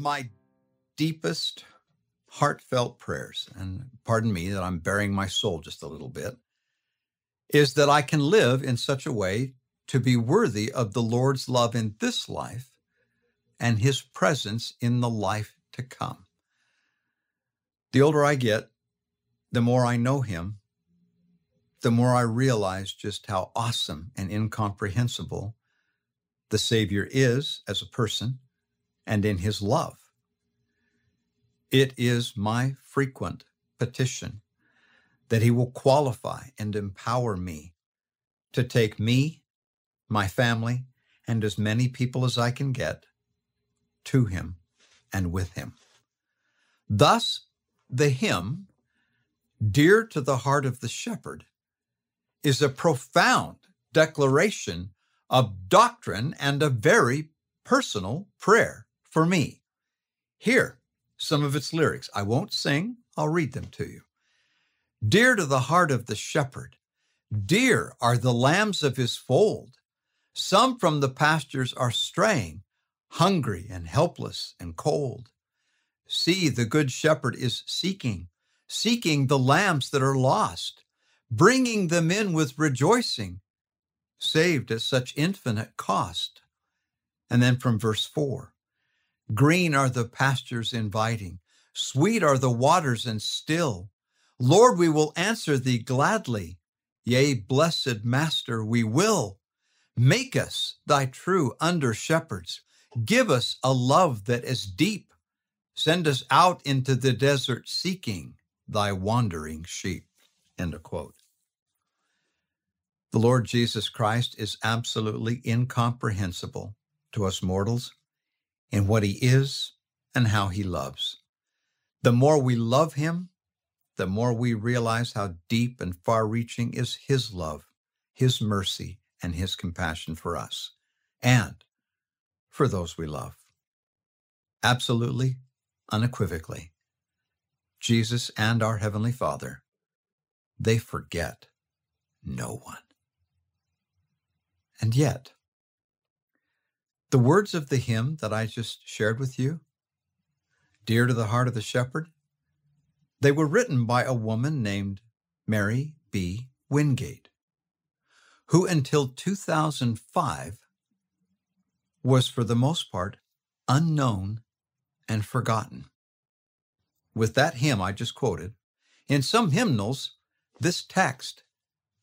My deepest, heartfelt prayers, and pardon me that I'm baring my soul just a little bit, is that I can live in such a way to be worthy of the Lord's love in this life and his presence in the life to come. The older I get, the more I know him, the more I realize just how awesome and incomprehensible the Savior is as a person and in his love. It is my frequent petition that he will qualify and empower me to take me, my family, and as many people as I can get to him and with him. Thus, the hymn, Dear to the Heart of the Shepherd, is a profound declaration of doctrine and a very personal prayer for me. Here, some of its lyrics. I won't sing, I'll read them to you. Dear to the heart of the shepherd, dear are the lambs of his fold. Some from the pastures are straying, hungry and helpless and cold. See, the good shepherd is seeking, seeking the lambs that are lost, bringing them in with rejoicing, saved at such infinite cost. And then from verse 4 Green are the pastures inviting, sweet are the waters and still. Lord, we will answer thee gladly. Yea, blessed Master, we will. Make us thy true under shepherds. Give us a love that is deep. Send us out into the desert seeking thy wandering sheep. End of quote. The Lord Jesus Christ is absolutely incomprehensible to us mortals in what he is and how he loves. The more we love him, the more we realize how deep and far reaching is his love, his mercy, and his compassion for us and for those we love. Absolutely, unequivocally, Jesus and our Heavenly Father, they forget no one. And yet, the words of the hymn that I just shared with you, Dear to the Heart of the Shepherd, they were written by a woman named Mary B. Wingate, who until 2005 was for the most part unknown and forgotten. With that hymn I just quoted, in some hymnals, this text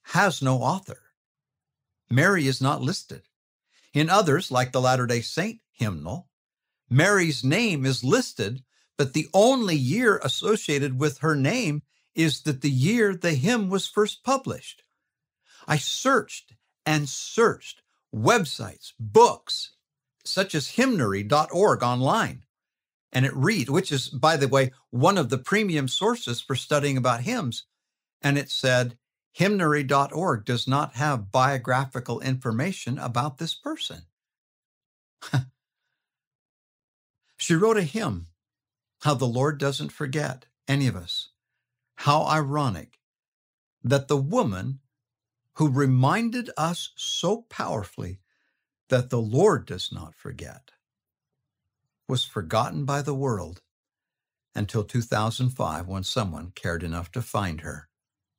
has no author. Mary is not listed. In others, like the Latter day Saint hymnal, Mary's name is listed, but the only year associated with her name is that the year the hymn was first published. I searched and searched websites, books, such as hymnary.org online. And it reads, which is, by the way, one of the premium sources for studying about hymns. And it said, hymnary.org does not have biographical information about this person. she wrote a hymn, How the Lord Doesn't Forget Any of Us. How ironic that the woman who reminded us so powerfully that the Lord does not forget was forgotten by the world until 2005 when someone cared enough to find her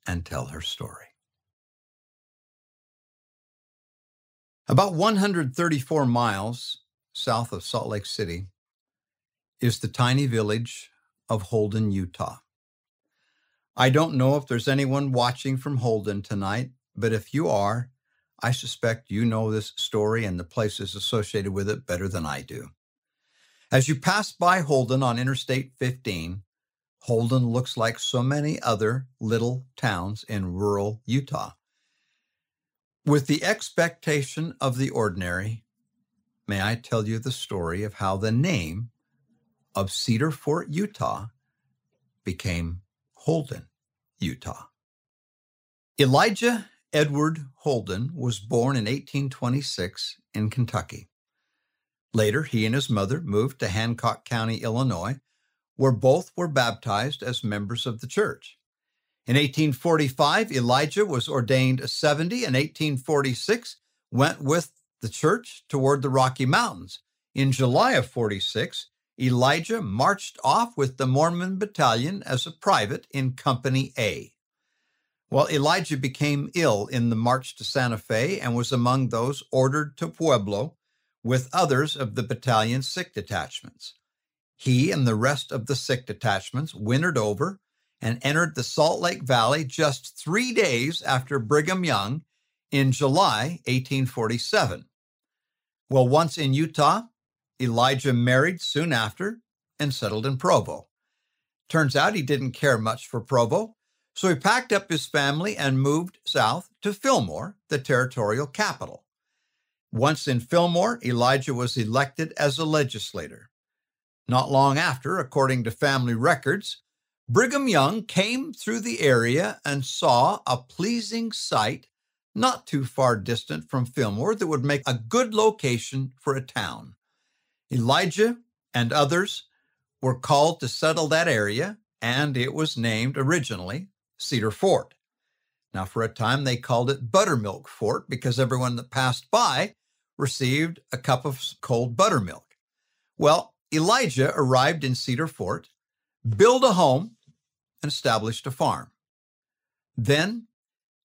and tell her story. About 134 miles south of Salt Lake City is the tiny village of Holden, Utah. I don't know if there's anyone watching from Holden tonight, but if you are, I suspect you know this story and the places associated with it better than I do. As you pass by Holden on Interstate 15, Holden looks like so many other little towns in rural Utah. With the expectation of the ordinary, may I tell you the story of how the name of Cedar Fort, Utah became Holden, Utah. Elijah Edward Holden was born in 1826 in Kentucky. Later, he and his mother moved to Hancock County, Illinois, where both were baptized as members of the church. In 1845, Elijah was ordained a 70. In 1846, went with the church toward the Rocky Mountains. In July of 46, Elijah marched off with the Mormon battalion as a private in Company A. Well, Elijah became ill in the march to Santa Fe and was among those ordered to Pueblo with others of the battalion's sick detachments. He and the rest of the sick detachments wintered over and entered the Salt Lake Valley just three days after Brigham Young in July 1847. Well, once in Utah, Elijah married soon after and settled in Provo. Turns out he didn't care much for Provo, so he packed up his family and moved south to Fillmore, the territorial capital. Once in Fillmore, Elijah was elected as a legislator. Not long after, according to family records, Brigham Young came through the area and saw a pleasing sight not too far distant from Fillmore that would make a good location for a town. Elijah and others were called to settle that area, and it was named originally Cedar Fort. Now, for a time, they called it Buttermilk Fort because everyone that passed by received a cup of cold buttermilk. Well, Elijah arrived in Cedar Fort, built a home, and established a farm. Then,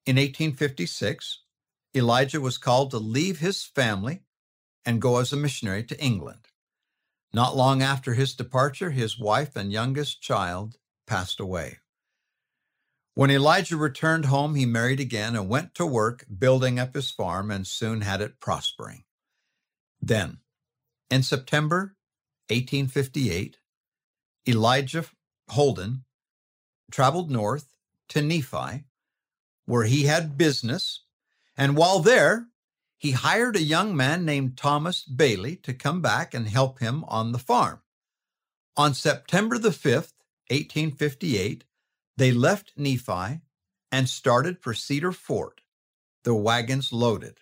in 1856, Elijah was called to leave his family and go as a missionary to England. Not long after his departure, his wife and youngest child passed away. When Elijah returned home, he married again and went to work building up his farm and soon had it prospering. Then, in September 1858, Elijah Holden traveled north to Nephi, where he had business. And while there, he hired a young man named Thomas Bailey to come back and help him on the farm. On September the 5th, 1858, they left Nephi and started for Cedar Fort, the wagons loaded,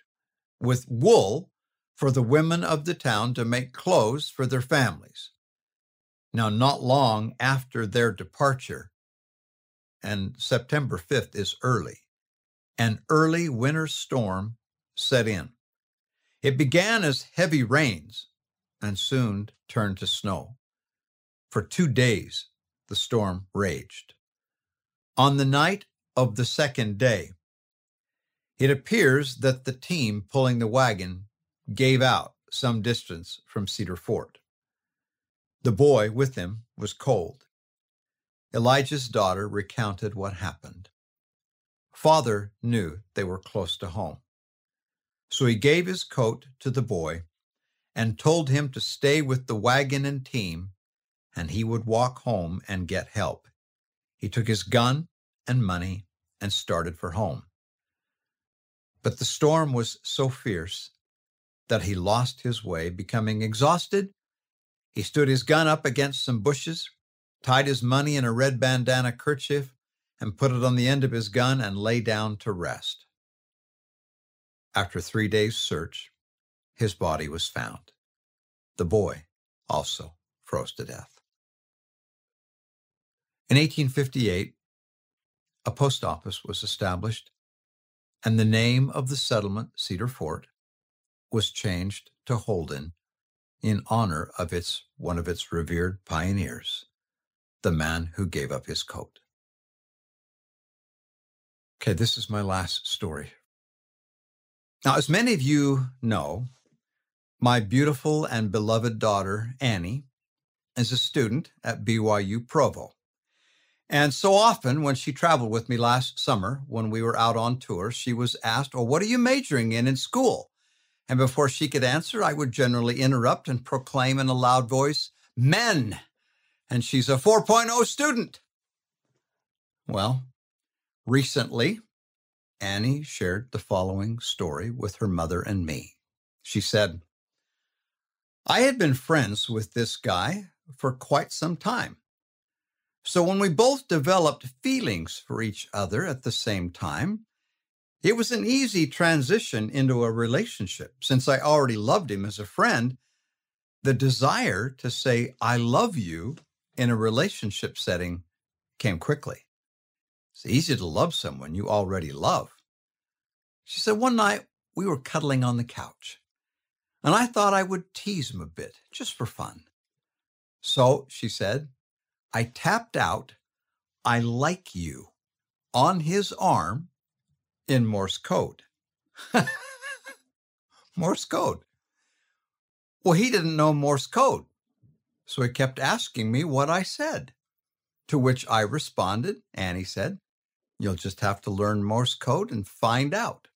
with wool for the women of the town to make clothes for their families. Now, not long after their departure, and September 5th is early. An early winter storm set in. It began as heavy rains and soon turned to snow. For two days, the storm raged. On the night of the second day, it appears that the team pulling the wagon gave out some distance from Cedar Fort. The boy with him was cold Elijah's daughter recounted what happened. Father knew they were close to home. So he gave his coat to the boy and told him to stay with the wagon and team, and he would walk home and get help. He took his gun and money and started for home. But the storm was so fierce that he lost his way. Becoming exhausted, he stood his gun up against some bushes tied his money in a red bandana kerchief, and put it on the end of his gun and lay down to rest. After three days' search, his body was found. The boy also froze to death. In 1858, a post office was established, and the name of the settlement, Cedar Fort, was changed to Holden in honor of its one of its revered pioneers, the man who gave up his coat. Okay, this is my last story. Now, as many of you know, my beautiful and beloved daughter, Annie, is a student at BYU Provo. And so often, when she traveled with me last summer, when we were out on tour, she was asked, Well, what are you majoring in in school? And before she could answer, I would generally interrupt and proclaim in a loud voice, Men and she's a 4.0 student. Well, recently, Annie shared the following story with her mother and me. She said, I had been friends with this guy for quite some time. So when we both developed feelings for each other at the same time, it was an easy transition into a relationship. Since I already loved him as a friend, the desire to say, I love you in a relationship setting came quickly. It's easy to love someone you already love. She said, One night we were cuddling on the couch and I thought I would tease him a bit just for fun. So, she said, I tapped out, I like you on his arm in Morse code. Morse code. Well, he didn't know Morse code. So he kept asking me what I said. To which I responded, Annie said, You'll just have to learn Morse code and find out.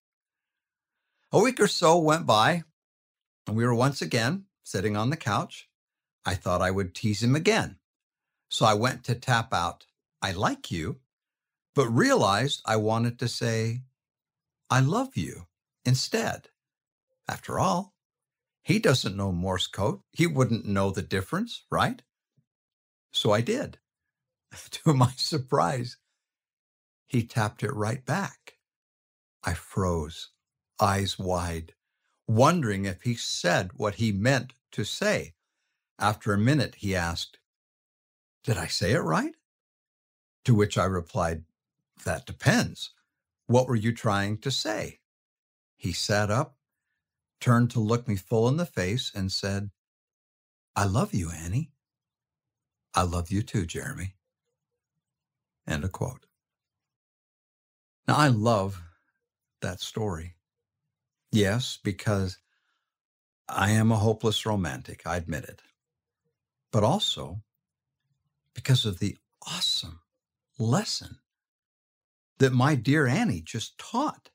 A week or so went by, and we were once again sitting on the couch. I thought I would tease him again. So I went to tap out, I like you, but realized I wanted to say, I love you instead. After all, he doesn't know Morse code. He wouldn't know the difference, right? So I did. to my surprise, he tapped it right back. I froze, eyes wide wondering if he said what he meant to say. After a minute, he asked, Did I say it right? To which I replied, That depends. What were you trying to say? He sat up, turned to look me full in the face, and said, I love you, Annie. I love you too, Jeremy. End of quote. Now, I love that story. Yes, because I am a hopeless romantic, I admit it. But also because of the awesome lesson that my dear Annie just taught.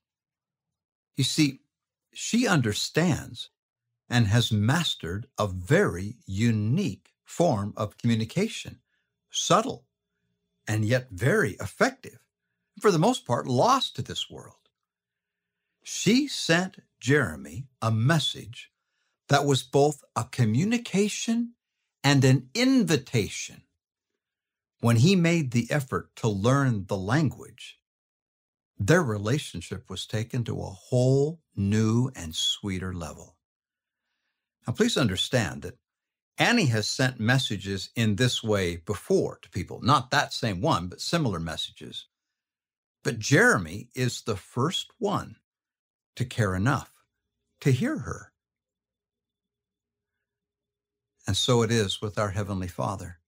You see, she understands and has mastered a very unique form of communication, subtle and yet very effective, for the most part, lost to this world. She sent Jeremy a message that was both a communication and an invitation. When he made the effort to learn the language, their relationship was taken to a whole new and sweeter level. Now, please understand that Annie has sent messages in this way before to people, not that same one, but similar messages. But Jeremy is the first one to care enough to hear her. And so it is with our Heavenly Father.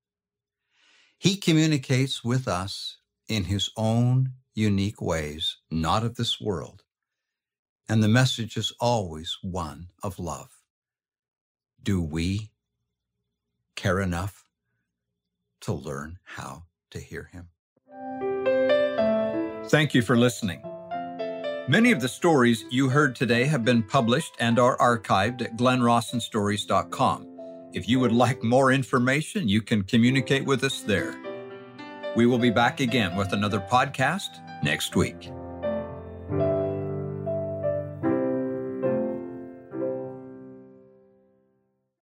He communicates with us in His own unique ways, not of this world. And the message is always one of love. Do we care enough to learn how to hear Him? Thank you for listening. Many of the stories you heard today have been published and are archived at glennrawsonstories.com. If you would like more information, you can communicate with us there. We will be back again with another podcast next week.